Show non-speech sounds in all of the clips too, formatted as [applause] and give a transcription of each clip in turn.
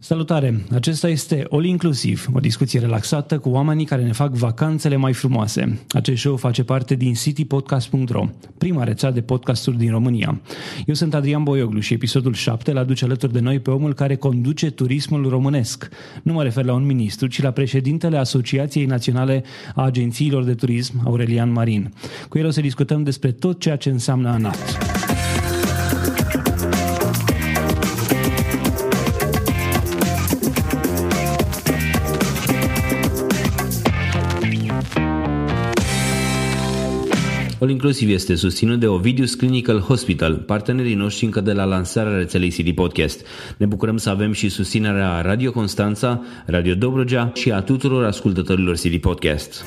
Salutare! Acesta este All Inclusiv, o discuție relaxată cu oamenii care ne fac vacanțele mai frumoase. Acest show face parte din citypodcast.ro, prima rețea de podcasturi din România. Eu sunt Adrian Boioglu și episodul 7 îl aduce alături de noi pe omul care conduce turismul românesc. Nu mă refer la un ministru, ci la președintele Asociației Naționale a Agențiilor de Turism, Aurelian Marin. Cu el o să discutăm despre tot ceea ce înseamnă ANAT. All Inclusiv este susținut de Ovidius Clinical Hospital, partenerii noștri încă de la lansarea rețelei City Podcast. Ne bucurăm să avem și susținerea Radio Constanța, Radio Dobrogea și a tuturor ascultătorilor City Podcast.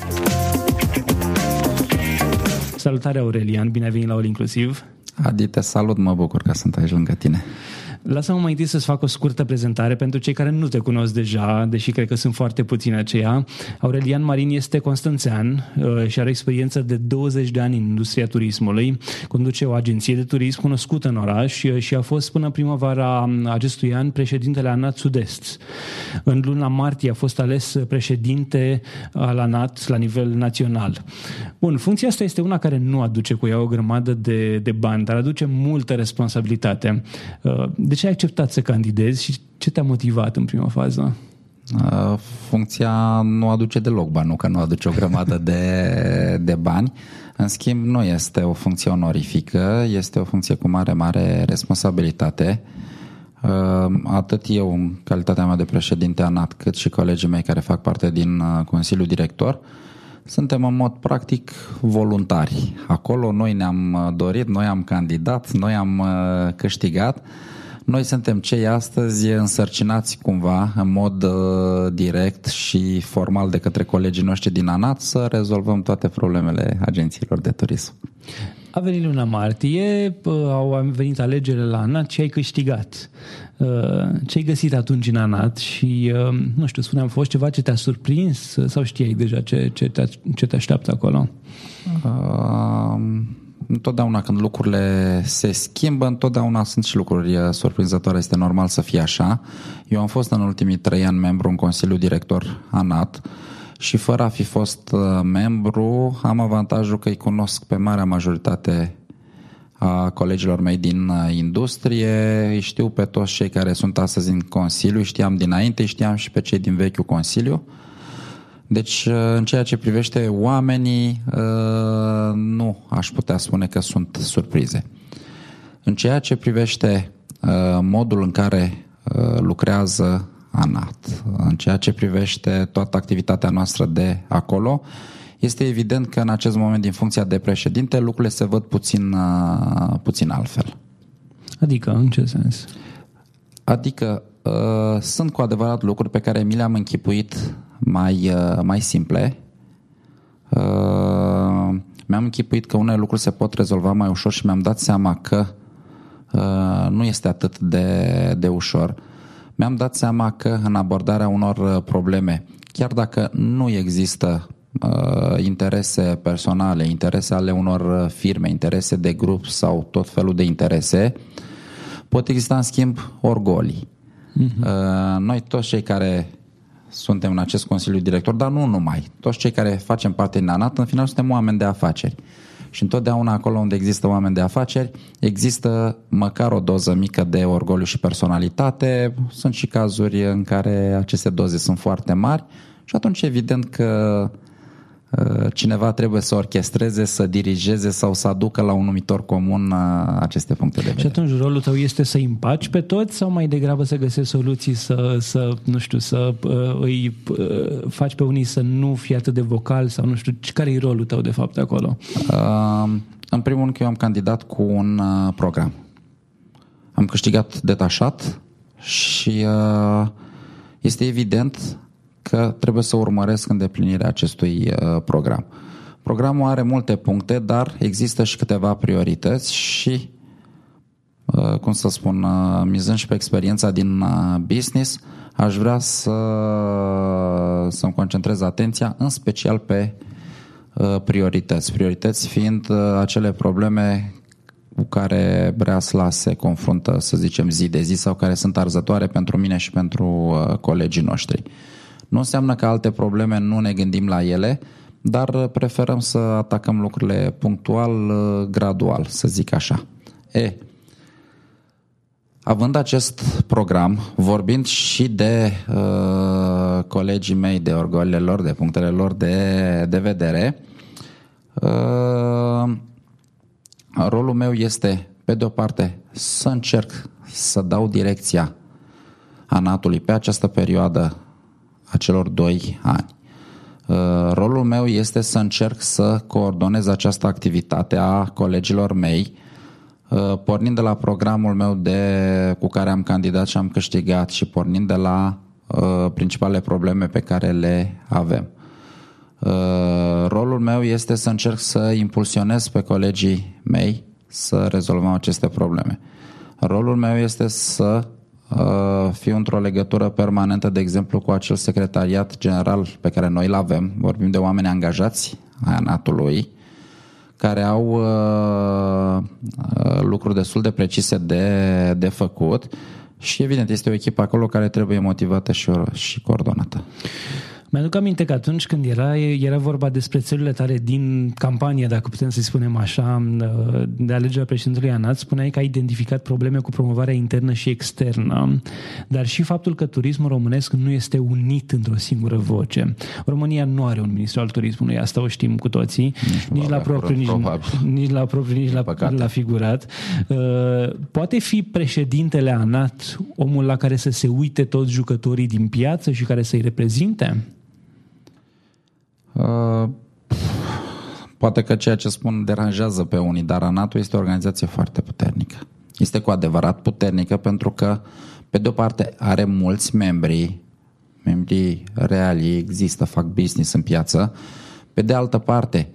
Salutare Aurelian, bine ai venit la All Inclusiv. Adi, te salut, mă bucur că sunt aici lângă tine. Lasă-mă mai întâi să-ți fac o scurtă prezentare pentru cei care nu te cunosc deja, deși cred că sunt foarte puțini aceia. Aurelian Marin este constanțean uh, și are experiență de 20 de ani în industria turismului. Conduce o agenție de turism cunoscută în oraș uh, și a fost până primăvara acestui an președintele ANAT Sud-Est. În luna martie a fost ales președinte al ANAT la nivel național. Bun, funcția asta este una care nu aduce cu ea o grămadă de, de bani, dar aduce multă responsabilitate. Uh, de ce ai acceptat să candidezi și ce te-a motivat în prima fază? Uh, funcția nu aduce deloc bani, nu că nu aduce o grămadă de, [laughs] de bani. În schimb, nu este o funcție onorifică, este o funcție cu mare, mare responsabilitate. Uh, atât eu, în calitatea mea de președinte ANAT, cât și colegii mei care fac parte din uh, Consiliul Director, suntem în mod practic voluntari. Acolo noi ne-am dorit, noi am candidat, noi am câștigat noi suntem cei astăzi însărcinați cumva în mod uh, direct și formal de către colegii noștri din ANAT să rezolvăm toate problemele agențiilor de turism. A venit luna martie, au venit alegerile la ANAT și ai câștigat. Uh, ce ai găsit atunci în ANAT și, uh, nu știu, spuneam, a fost ceva ce te-a surprins sau știai deja ce, ce, te, ce te așteaptă acolo? Uh, întotdeauna când lucrurile se schimbă, întotdeauna sunt și lucruri uh, surprinzătoare, este normal să fie așa. Eu am fost în ultimii trei ani membru în Consiliul Director ANAT și fără a fi fost uh, membru am avantajul că îi cunosc pe marea majoritate a colegilor mei din uh, industrie, îi știu pe toți cei care sunt astăzi în Consiliu, știam dinainte, știam și pe cei din vechiul Consiliu. Deci, uh, în ceea ce privește oamenii, uh, nu aș putea spune că sunt surprize. În ceea ce privește uh, modul în care lucrează ANAT, în ceea ce privește toată activitatea noastră de acolo, este evident că în acest moment, din funcția de președinte, lucrurile se văd puțin, puțin altfel. Adică, în ce sens? Adică, sunt cu adevărat lucruri pe care mi le-am închipuit mai, uh, mai simple. Uh, mi-am închipuit că unele lucruri se pot rezolva mai ușor și mi-am dat seama că uh, nu este atât de, de ușor. Mi-am dat seama că în abordarea unor probleme, chiar dacă nu există interese personale, interese ale unor firme, interese de grup sau tot felul de interese, pot exista în schimb orgolii. Uh-huh. Noi toți cei care suntem în acest Consiliu Director, dar nu numai. Toți cei care facem parte din ANAT, în final suntem oameni de afaceri. Și întotdeauna acolo unde există oameni de afaceri, există măcar o doză mică de orgoliu și personalitate. Sunt și cazuri în care aceste doze sunt foarte mari și atunci evident că Uh, cineva trebuie să orchestreze, să dirigeze sau să aducă la un numitor comun uh, aceste puncte de vedere. Și atunci rolul tău este să împaci pe toți sau mai degrabă să găsești soluții să, să nu știu, să uh, îi uh, faci pe unii să nu fie atât de vocal sau nu știu, care e rolul tău de fapt acolo? Uh, în primul rând că eu am candidat cu un uh, program. Am câștigat detașat și uh, este evident că trebuie să urmăresc îndeplinirea acestui uh, program. Programul are multe puncte, dar există și câteva priorități și, uh, cum să spun, uh, mizând și pe experiența din business, aș vrea să, să-mi concentrez atenția în special pe priorități. Priorități fiind acele probleme cu care Breasla se confruntă, să zicem, zi de zi sau care sunt arzătoare pentru mine și pentru uh, colegii noștri. Nu înseamnă că alte probleme nu ne gândim la ele, dar preferăm să atacăm lucrurile punctual, uh, gradual, să zic așa. E, având acest program, vorbind și de uh, colegii mei, de orgolile lor, de punctele lor de, de vedere, uh, rolul meu este, pe de o parte, să încerc să dau direcția anatului pe această perioadă a celor doi ani. Uh, rolul meu este să încerc să coordonez această activitate a colegilor mei, uh, pornind de la programul meu de, cu care am candidat și am câștigat și pornind de la uh, principalele probleme pe care le avem. Rolul meu este să încerc să impulsionez pe colegii mei să rezolvăm aceste probleme. Rolul meu este să Uh, fiu într-o legătură permanentă, de exemplu, cu acel secretariat general pe care noi îl avem. Vorbim de oameni angajați a natului care au uh, uh, lucruri destul de precise de, de făcut și evident este o echipă acolo care trebuie motivată și, și coordonată. Mi-aduc aminte că atunci când era, era vorba despre țările tale din campanie, dacă putem să-i spunem așa, de alegerea președintelui Anat, spuneai că ai identificat probleme cu promovarea internă și externă, dar și faptul că turismul românesc nu este unit într-o singură voce. România nu are un ministru al turismului, asta o știm cu toții, nici, nici la propriu, nici, nici la propriu, nici la, la figurat. Uh, poate fi președintele Anat omul la care să se uite toți jucătorii din piață și care să-i reprezinte? Uh, poate că ceea ce spun deranjează pe unii, dar ANATO este o organizație foarte puternică. Este cu adevărat puternică pentru că, pe de o parte, are mulți membri, membrii reali există, fac business în piață. Pe de altă parte,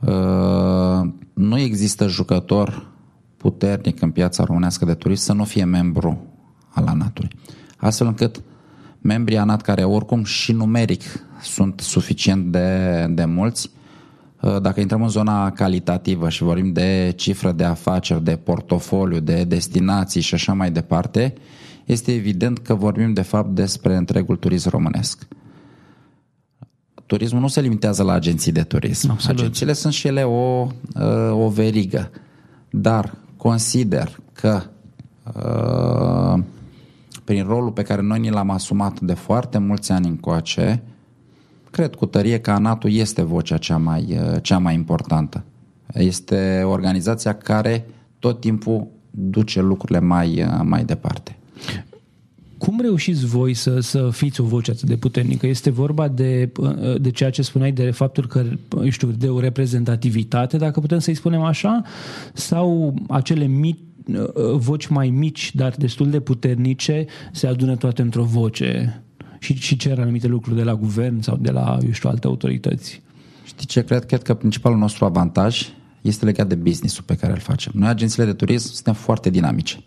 uh, nu există jucător puternic în piața românească de turism să nu fie membru al ANAT-ului. Astfel încât membrii ANAT care oricum și numeric sunt suficient de, de mulți. Uh, dacă intrăm în zona calitativă și vorbim de cifră de afaceri, de portofoliu, de destinații și așa mai departe, este evident că vorbim de fapt despre întregul turism românesc. Turismul nu se limitează la agenții de turism. Absolut. Agențiile sunt și ele o, uh, o verigă. Dar consider că uh, prin rolul pe care noi ni l-am asumat de foarte mulți ani încoace, cred cu tărie că ANATU este vocea cea mai, uh, cea mai importantă. Este organizația care tot timpul duce lucrurile mai, uh, mai departe. Cum reușiți voi să, să fiți o voce atât de puternică? Este vorba de, uh, de ceea ce spuneai, de faptul că, știu, de o reprezentativitate, dacă putem să-i spunem așa, sau acele mici voci mai mici, dar destul de puternice, se adună toate într-o voce și, și cer anumite lucruri de la guvern sau de la, eu știu, alte autorități. Știi ce cred? Cred că principalul nostru avantaj este legat de businessul pe care îl facem. Noi, agențiile de turism, suntem foarte dinamice.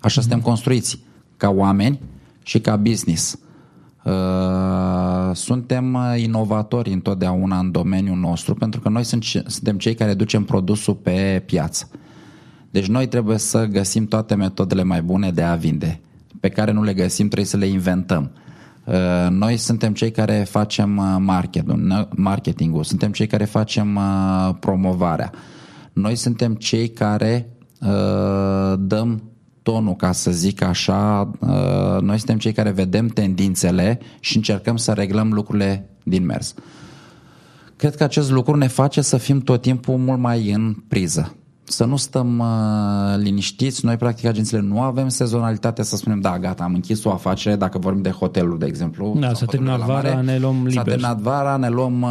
Așa mm-hmm. suntem construiți ca oameni și ca business. Uh, suntem uh, inovatori întotdeauna în domeniul nostru pentru că noi suntem cei care ducem produsul pe piață. Deci noi trebuie să găsim toate metodele mai bune de a vinde. Pe care nu le găsim, trebuie să le inventăm. Uh, noi suntem cei care facem uh, marketingul, suntem cei care facem uh, promovarea. Noi suntem cei care dăm tonul, ca să zic așa, noi suntem cei care vedem tendințele și încercăm să reglăm lucrurile din mers. Cred că acest lucru ne face să fim tot timpul mult mai în priză să nu stăm uh, liniștiți. Noi, practic, agențiile nu avem sezonalitate să spunem, da, gata, am închis o afacere, dacă vorbim de hoteluri, de exemplu. Da, s-a terminat vara, mare, ne luăm liber. S-a terminat vara, ne luăm uh,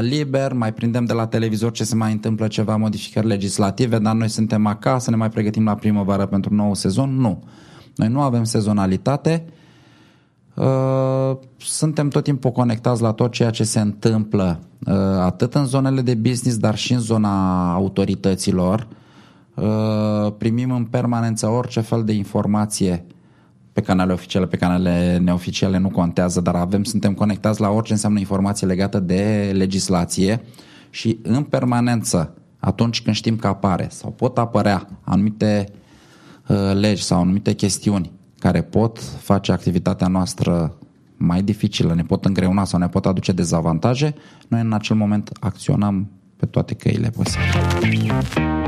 liber, mai prindem de la televizor ce se mai întâmplă, ceva modificări legislative, dar noi suntem acasă, ne mai pregătim la primăvară pentru nou sezon. Nu. Noi nu avem sezonalitate. Uh, suntem tot timpul conectați la tot ceea ce se întâmplă uh, atât în zonele de business, dar și în zona autorităților. Uh, primim în permanență orice fel de informație pe canale oficiale, pe canale neoficiale nu contează, dar avem, suntem conectați la orice înseamnă informație legată de legislație și în permanență atunci când știm că apare sau pot apărea anumite uh, legi sau anumite chestiuni care pot face activitatea noastră mai dificilă, ne pot îngreuna sau ne pot aduce dezavantaje, noi în acel moment acționăm pe toate căile posibile.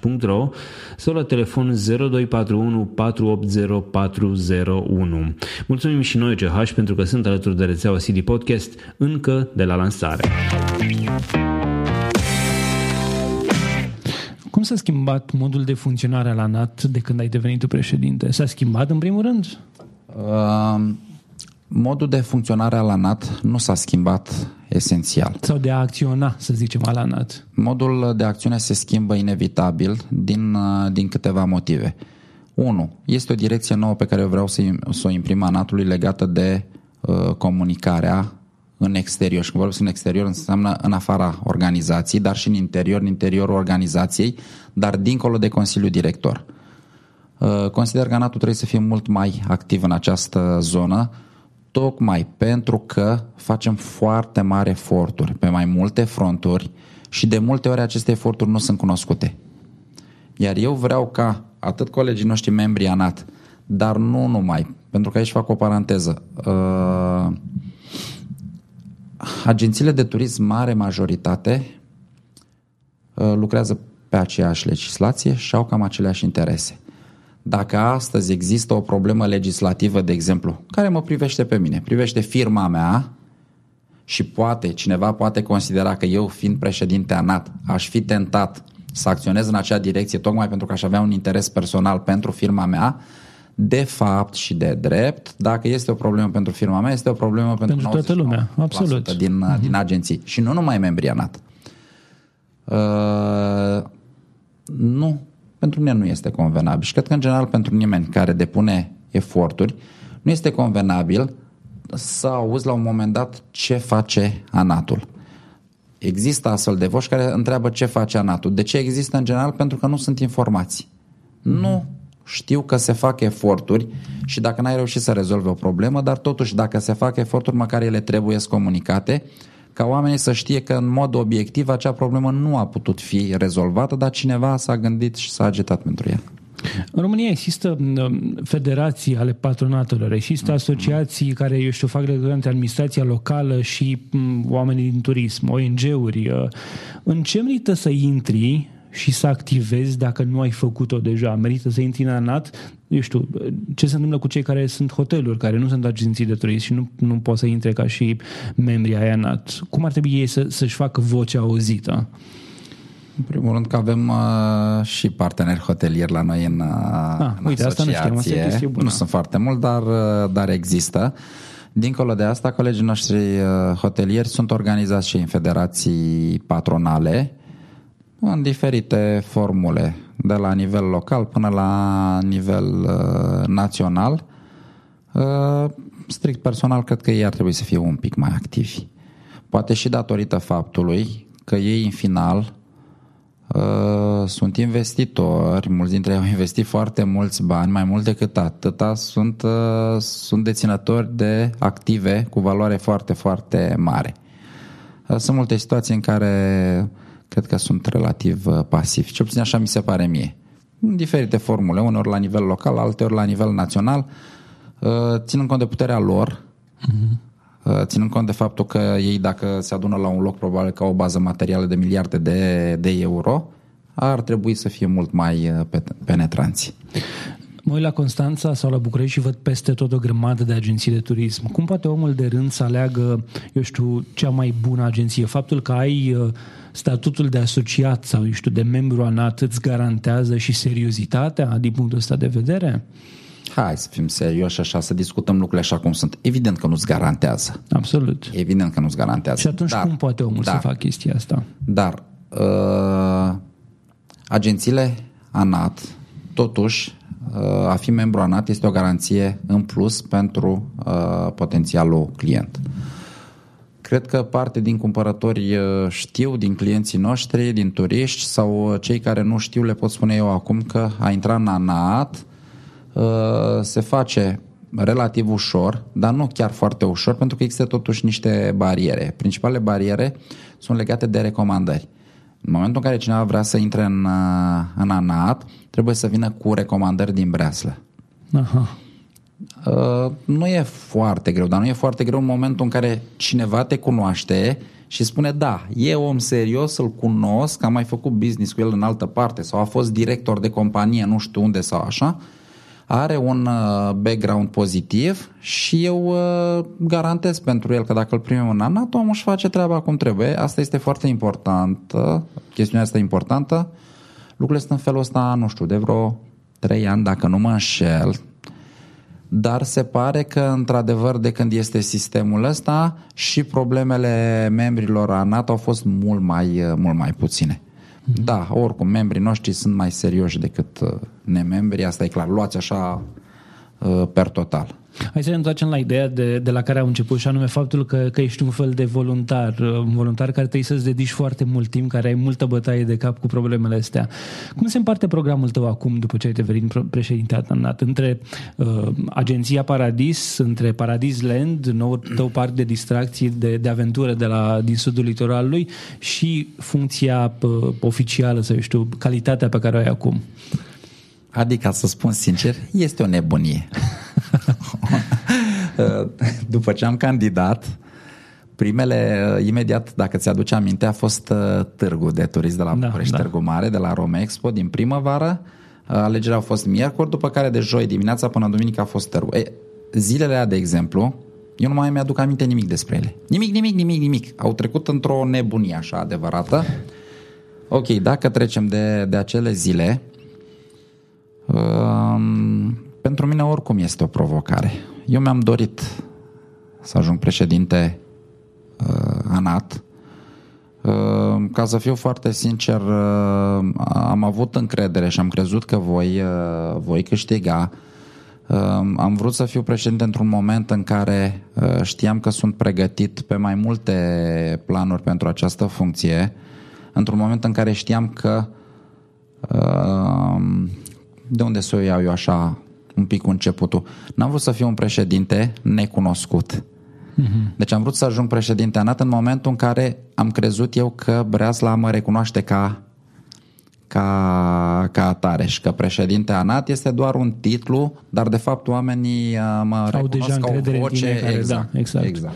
www.ch.ro sau la telefon 0241 480 401. Mulțumim și noi CH pentru că sunt alături de rețeaua CD Podcast încă de la lansare. Cum s-a schimbat modul de funcționare la NAT de când ai devenit președinte? S-a schimbat în primul rând? Uh, modul de funcționare al ANAT nu s-a schimbat esențial. Sau de a acționa, să zicem, al ANAT. Modul de acțiune se schimbă inevitabil din, din câteva motive. Unu, Este o direcție nouă pe care eu vreau să, să o imprim ANAT-ului legată de uh, comunicarea în exterior. Și când vorbesc în exterior înseamnă în afara organizației, dar și în interior, în interiorul organizației, dar dincolo de Consiliul Director. Uh, consider că ANAT-ul trebuie să fie mult mai activ în această zonă, tocmai pentru că facem foarte mari eforturi pe mai multe fronturi și de multe ori aceste eforturi nu sunt cunoscute. Iar eu vreau ca atât colegii noștri membri ANAT, dar nu numai, pentru că aici fac o paranteză. Uh, agențiile de turism, mare majoritate, uh, lucrează pe aceeași legislație și au cam aceleași interese. Dacă astăzi există o problemă legislativă, de exemplu, care mă privește pe mine, privește firma mea și poate, cineva poate considera că eu, fiind președinte ANAT, aș fi tentat să acționez în acea direcție tocmai pentru că aș avea un interes personal pentru firma mea, de fapt și de drept, dacă este o problemă pentru firma mea, este o problemă pentru, pentru toată lumea, absolut. Din, uh-huh. din agenții și nu numai membrii ANAT. Uh, nu pentru mine nu este convenabil și cred că în general pentru nimeni care depune eforturi nu este convenabil să auzi la un moment dat ce face anatul. Există astfel de voci care întreabă ce face anatul. De ce există în general? Pentru că nu sunt informații. Mm-hmm. Nu știu că se fac eforturi și dacă n-ai reușit să rezolvi o problemă, dar totuși dacă se fac eforturi, măcar ele trebuie comunicate ca oamenii să știe că în mod obiectiv acea problemă nu a putut fi rezolvată, dar cineva s-a gândit și s-a agitat pentru ea. În România există federații ale patronatelor, există asociații care, eu știu, fac legătură între administrația locală și oamenii din turism, ONG-uri. Uh, în ce merită să intri și să activezi dacă nu ai făcut-o deja. Merită să intri în ANAT, eu știu, ce se întâmplă cu cei care sunt hoteluri, care nu sunt agenții de turism și nu, nu pot să intre ca și membrii ai ANAT. Cum ar trebui ei să, să-și facă vocea auzită? În primul rând că avem uh, și parteneri hotelieri la noi în, uh, ah, în uite, asociație. Asta nu, știam, asta nu sunt foarte mult, dar, uh, dar există. Dincolo de asta, colegii noștri uh, hotelieri sunt organizați și în federații patronale în diferite formule, de la nivel local până la nivel uh, național. Uh, strict personal, cred că ei ar trebui să fie un pic mai activi. Poate și datorită faptului că ei în final uh, sunt investitori, mulți dintre ei au investit foarte mulți bani, mai mult decât atâta, sunt, uh, sunt deținători de active cu valoare foarte, foarte mare. Uh, sunt multe situații în care cred că sunt relativ uh, pasivi. Ce puțin așa mi se pare mie. În diferite formule, uneori la nivel local, alteori la nivel național, uh, ținând cont de puterea lor, uh-huh Uh, ținând cont de faptul că ei dacă se adună la un loc probabil ca o bază materială de miliarde de, de euro, ar trebui să fie mult mai uh, penetranți. Mă uit la Constanța sau la București și văd peste tot o grămadă de agenții de turism. Cum poate omul de rând să aleagă, eu știu, cea mai bună agenție? Faptul că ai uh, statutul de asociat sau, eu știu, de membru ANAT îți garantează și seriozitatea din punctul ăsta de vedere? hai să fim serioși așa, să discutăm lucrurile așa cum sunt. Evident că nu-ți garantează. Absolut. Evident că nu-ți garantează. Și atunci dar, cum poate omul dar, să facă chestia asta? Dar uh, agențiile ANAT, totuși, uh, a fi membru ANAT este o garanție în plus pentru uh, potențialul client. Cred că parte din cumpărători uh, știu, din clienții noștri, din turiști sau cei care nu știu, le pot spune eu acum că a intrat în ANAT Uh, se face relativ ușor, dar nu chiar foarte ușor, pentru că există totuși niște bariere. Principalele bariere sunt legate de recomandări. În momentul în care cineva vrea să intre în, uh, în ANAT, trebuie să vină cu recomandări din breaslă. Aha. Uh, nu e foarte greu, dar nu e foarte greu în momentul în care cineva te cunoaște și spune da, e om serios, îl cunosc, am mai făcut business cu el în altă parte sau a fost director de companie nu știu unde sau așa, uh, are un uh, background pozitiv și eu uh, garantez pentru el că dacă îl primim în ANAT, omul își face treaba cum trebuie. Asta este foarte importantă, chestiunea asta e importantă. Lucrurile sunt în felul ăsta, nu știu, de vreo 3 ani, dacă nu mă înșel, dar se pare că, într-adevăr, de când este sistemul ăsta, și problemele membrilor ANAT au fost mult mai, uh, mult mai puține. Da, oricum, membrii noștri sunt mai serioși decât uh, nemembrii, asta e clar, luați așa uh, per total. Hai să ne întoarcem la ideea de, de la care au început și anume faptul că, că ești un fel de voluntar, un voluntar care trebuie să-ți dedici foarte mult timp, care ai multă bătaie de cap cu problemele astea. Cum se împarte programul tău acum, după ce ai devenit președinte atârnat, între uh, agenția Paradis, între Paradis Land, nou tău parc de distracții, de, de aventură de la, din sudul litoralului și funcția uh, oficială, să știu, calitatea pe care o ai acum? Adică, să spun sincer, este o nebunie. [laughs] După ce am candidat, primele, imediat, dacă ți-aduce aminte, a fost uh, târgul de turism de la da, București, da. Târgu Mare, de la Rome Expo, din primăvară. Uh, alegerea au fost miercuri, după care de joi dimineața până duminică a fost târgul. E, zilele aia, de exemplu, eu nu mai mi-aduc aminte nimic despre ele. Nimic, nimic, nimic, nimic. Au trecut într-o nebunie așa adevărată. Ok, dacă trecem de, de acele zile, um, pentru mine oricum este o provocare. Eu mi-am dorit să ajung președinte uh, ANAT. Uh, ca să fiu foarte sincer, uh, am avut încredere și am crezut că voi, uh, voi câștiga. Uh, am vrut să fiu președinte într-un moment în care uh, știam că sunt pregătit pe mai multe planuri pentru această funcție, într-un moment în care știam că uh, de unde să o iau eu așa un pic cu începutul. N-am vrut să fiu un președinte necunoscut. Mm-hmm. Deci am vrut să ajung președinte ANAT în momentul în care am crezut eu că Breasla mă recunoaște ca, ca, ca atare și că președinte ANAT este doar un titlu, dar de fapt oamenii uh, mă Au recunosc deja ca o voce. Care, exact, da, exact. exact.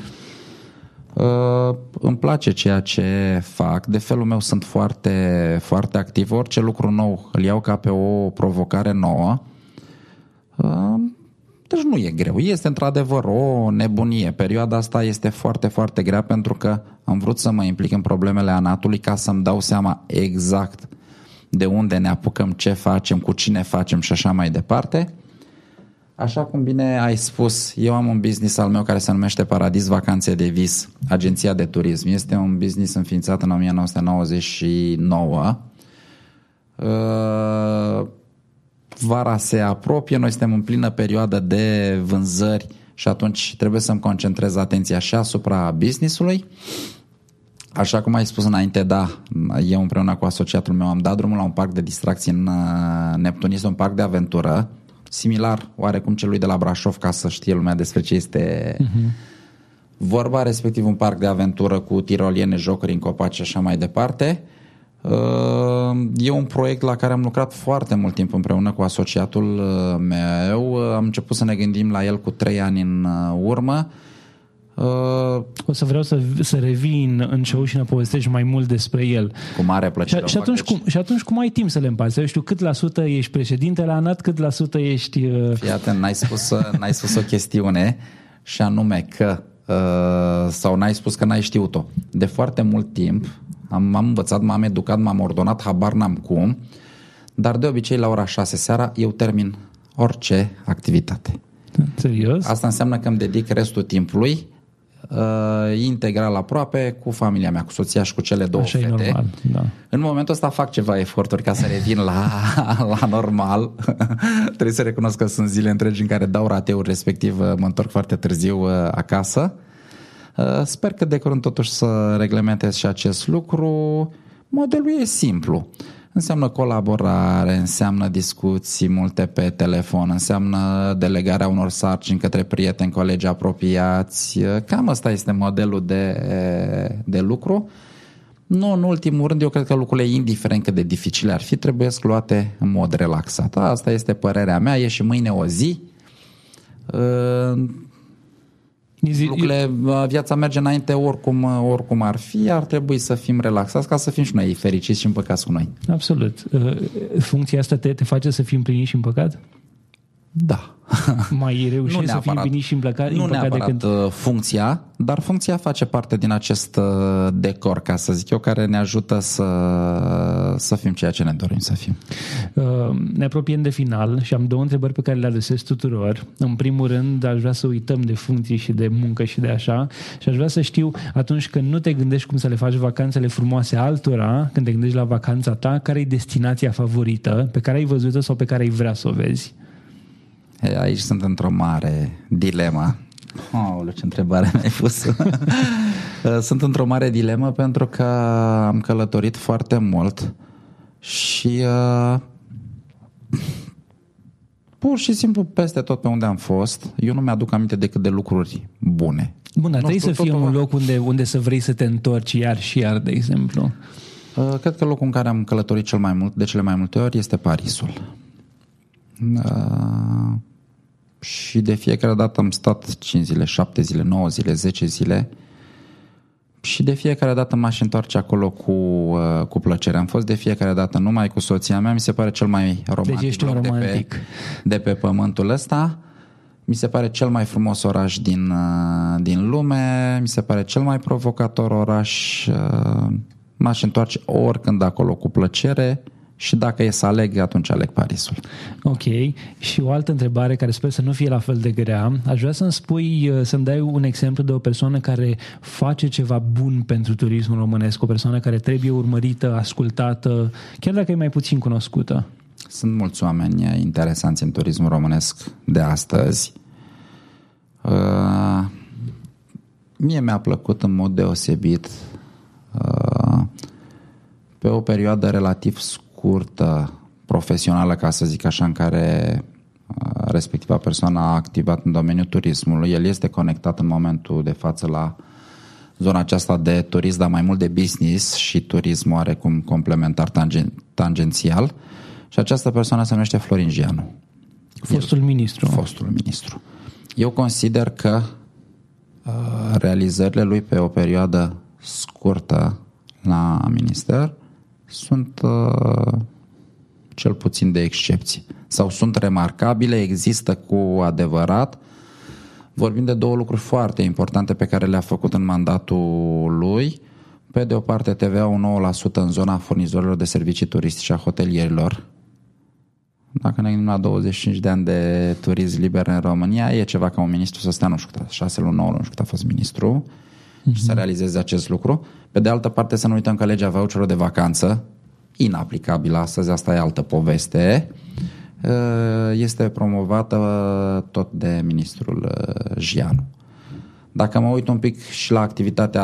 Uh, îmi place ceea ce fac. De felul meu sunt foarte, foarte activ. Orice lucru nou îl iau ca pe o provocare nouă. Deci nu e greu. Este într-adevăr o nebunie. Perioada asta este foarte, foarte grea pentru că am vrut să mă implic în problemele anatului ca să-mi dau seama exact de unde ne apucăm, ce facem, cu cine facem și așa mai departe. Așa cum bine ai spus, eu am un business al meu care se numește Paradis Vacanțe de Vis, agenția de turism. Este un business înființat în 1999. Uh, vara se apropie, noi suntem în plină perioadă de vânzări și atunci trebuie să-mi concentrez atenția și asupra business-ului. Așa cum ai spus înainte, da, eu împreună cu asociatul meu am dat drumul la un parc de distracție în uh, Neptun, este un parc de aventură, similar oarecum celui de la Brașov, ca să știe lumea despre ce este uh-huh. vorba, respectiv un parc de aventură cu tiroliene, jocuri în copaci și așa mai departe. Uh, e un proiect la care am lucrat foarte mult timp împreună cu asociatul uh, meu. Am început să ne gândim la el cu trei ani în urmă. O să vreau să, să revin în show și ne povestești mai mult despre el. Cu mare plăcere. Și, și, atunci, cum, și atunci cum ai timp să le împarți? Eu știu cât la sută ești președinte la ANAT, cât la sută ești... Uh... Fii atent, n-ai spus, n-ai spus o chestiune și anume că uh, sau n-ai spus că n-ai știut-o. De foarte mult timp am, m-am învățat, m-am educat, m-am ordonat, habar n-am cum, dar de obicei la ora 6 seara eu termin orice activitate. Serios? Asta înseamnă că îmi dedic restul timpului uh, integral aproape cu familia mea, cu soția și cu cele două Așa fete. E normal, da. În momentul ăsta fac ceva eforturi ca să revin la, [laughs] la normal. [laughs] Trebuie să recunosc că sunt zile întregi în care dau rateuri, respectiv uh, mă întorc foarte târziu uh, acasă. Uh, sper că de curând totuși să reglementez și acest lucru. Modelul e simplu. Înseamnă colaborare, înseamnă discuții multe pe telefon, înseamnă delegarea unor sarcini către prieteni, colegi apropiați. Cam asta este modelul de, de lucru. Nu în ultimul rând, eu cred că lucrurile, indiferent cât de dificile ar fi, trebuie să luate în mod relaxat. Asta este părerea mea, e și mâine o zi lucrurile, viața merge înainte oricum, oricum ar fi, ar trebui să fim relaxați ca să fim și noi fericiți și împăcați cu noi. Absolut. Uh, funcția asta te, te face să fii împlinit și împăcat? Da. [laughs] Mai reușit nu să fii împlinit și împăcat, nu împăcat neapărat decât... Uh, funcția, dar funcția face parte din acest uh, decor, ca să zic eu, care ne ajută să, să fim ceea ce ne dorim să fim. Uh, ne apropiem de final și am două întrebări pe care le adresez tuturor. În primul rând, aș vrea să uităm de funcții și de muncă și de așa și aș vrea să știu atunci când nu te gândești cum să le faci vacanțele frumoase altora, când te gândești la vacanța ta, care e destinația favorită pe care ai văzut-o sau pe care ai vrea să o vezi? Aici sunt într-o mare dilemă. Oh, ce întrebare mi-ai pus. [laughs] sunt într-o mare dilemă pentru că am călătorit foarte mult și uh, pur și simplu peste tot pe unde am fost, eu nu mi-aduc aminte decât de lucruri bune. Bun, dar trebuie să fie un loc unde, unde să vrei să te întorci iar și iar, de exemplu. Uh, cred că locul în care am călătorit cel mai mult, de cele mai multe ori, este Parisul. Uh, și de fiecare dată am stat 5 zile, 7 zile, 9 zile, 10 zile și de fiecare dată m-aș întoarce acolo cu, uh, cu plăcere. Am fost de fiecare dată numai cu soția mea, mi se pare cel mai romantic, deci ești un romantic. De, pe, de pe pământul ăsta. Mi se pare cel mai frumos oraș din, uh, din lume, mi se pare cel mai provocator oraș. Uh, m-aș întoarce oricând acolo cu plăcere și dacă e să aleg, atunci aleg Parisul. Ok. Și o altă întrebare care sper să nu fie la fel de grea. Aș vrea să-mi spui, uh, să-mi dai un exemplu de o persoană care face ceva bun pentru turismul românesc, o persoană care trebuie urmărită, ascultată, chiar dacă e mai puțin cunoscută. Sunt mulți oameni interesanți în turismul românesc de astăzi. Uh, mie mi-a plăcut în mod deosebit uh, pe o perioadă relativ scurtă scurtă, profesională, ca să zic așa, în care uh, respectiva persoană a activat în domeniul turismului. El este conectat în momentul de față la zona aceasta de turism, dar mai mult de business și turism oarecum complementar tangen, tangențial. Și această persoană se numește Florin Gianu. Fostul ministru. Fostul ministru. Eu consider că uh, realizările lui pe o perioadă scurtă la minister sunt uh, cel puțin de excepții sau sunt remarcabile, există cu adevărat. Vorbim de două lucruri foarte importante pe care le-a făcut în mandatul lui. Pe de o parte TVA-ul 9% în zona furnizorilor de servicii turistice a hotelierilor. Dacă ne gândim la 25 de ani de turism liber în România, e ceva ca un ministru să stea, nu știu cât, 6 luni, 9 luni, nu știu cât a fost ministru, uh-huh. și să realizeze acest lucru. Pe de altă parte să nu uităm că legea voucherului de vacanță, inaplicabilă astăzi, asta e altă poveste, este promovată tot de ministrul Gianu. Dacă mă uit un pic și la activitatea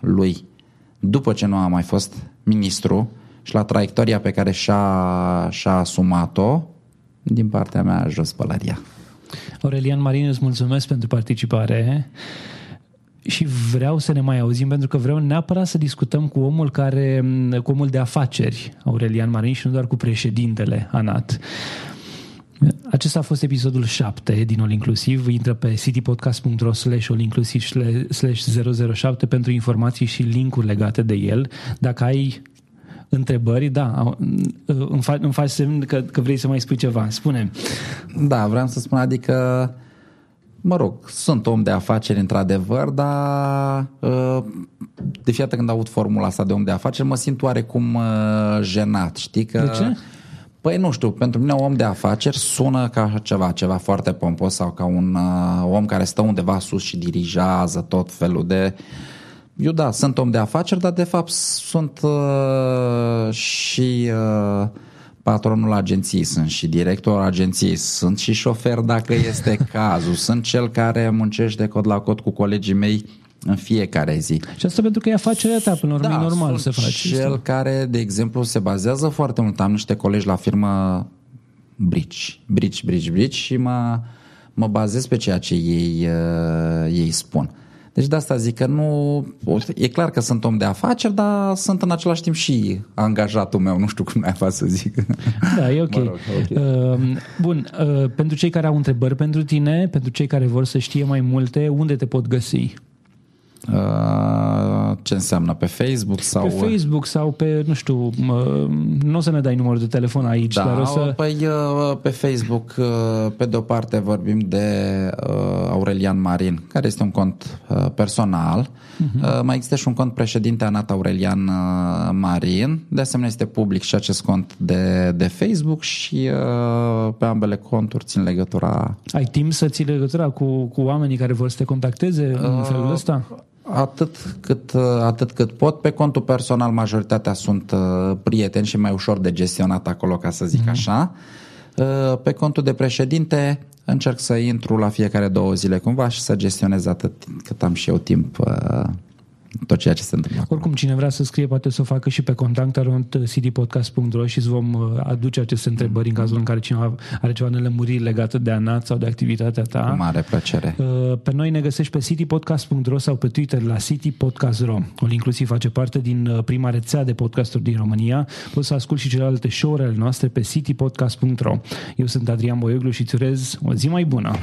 lui după ce nu a mai fost ministru și la traiectoria pe care și-a, și-a asumat-o, din partea mea, jos pălăria. Aurelian Marin, îți mulțumesc pentru participare și vreau să ne mai auzim pentru că vreau neapărat să discutăm cu omul care, cu omul de afaceri, Aurelian Marin, și nu doar cu președintele ANAT. Acesta a fost episodul 7 din All Inclusiv. Intră pe citypodcast.ro slash all inclusiv slash 007 pentru informații și linkuri legate de el. Dacă ai întrebări, da, îmi, faci, îmi faci semn că, că vrei să mai spui ceva. Spune. Da, vreau să spun, adică mă rog, sunt om de afaceri într-adevăr, dar ă, de fiecare când aud formula asta de om de afaceri, mă simt oarecum ă, jenat, știi? Că, de ce? Păi nu știu, pentru mine om de afaceri sună ca ceva, ceva foarte pompos sau ca un uh, om care stă undeva sus și dirigează tot felul de... Eu da, sunt om de afaceri, dar de fapt sunt uh, și uh, patronul agenției, sunt și directorul agenției, sunt și șofer dacă este [laughs] cazul, sunt cel care muncește cod la cod cu colegii mei în fiecare zi. Și asta pentru că e afacerea ta, până la urmă, da, normal să faci. cel asta. care, de exemplu, se bazează foarte mult. Am niște colegi la firmă brici, brici, brici, brici și mă, mă bazez pe ceea ce ei, uh, ei spun. Deci de asta zic că nu... E clar că sunt om de afaceri, dar sunt în același timp și angajatul meu. Nu știu cum mai fac să zic. Da, e ok. [laughs] Mă rog, okay. Uh, bun, uh, pentru cei care au întrebări pentru tine, pentru cei care vor să știe mai multe, unde te pot găsi? Uh, ce înseamnă? Pe Facebook? sau? Pe Facebook sau pe, nu știu, nu o să ne dai numărul de telefon aici, da, dar o să... Păi uh, pe Facebook, uh, pe de o parte vorbim de Aurelian Marin, care este un cont personal. Uh-huh. Mai există și un cont președinte Anat Aurelian Marin. De asemenea este public și acest cont de, de Facebook și pe ambele conturi țin legătura. Ai timp să ții legătura cu, cu oamenii care vor să te contacteze în felul ăsta? Atât cât, atât cât pot. Pe contul personal, majoritatea sunt uh, prieteni și mai ușor de gestionat acolo, ca să zic mm-hmm. așa. Uh, pe contul de președinte încerc să intru la fiecare două zile cumva și să gestionez atât cât am și eu timp uh, tot ceea ce se întâmplă. Oricum, cine vrea să scrie poate să o facă și pe contactarondcdpodcast.ro și îți vom uh, aduce aceste întrebări în cazul în care cineva are ceva nelămuriri legate de ANAT sau de activitatea ta. Cu mare plăcere. Uh, pe noi ne găsești pe citypodcast.ro sau pe Twitter la citypodcast.ro. O inclusiv face parte din uh, prima rețea de podcasturi din România. Poți să asculti și celelalte show-urile noastre pe citypodcast.ro. Eu sunt Adrian Boioglu și îți urez o zi mai bună.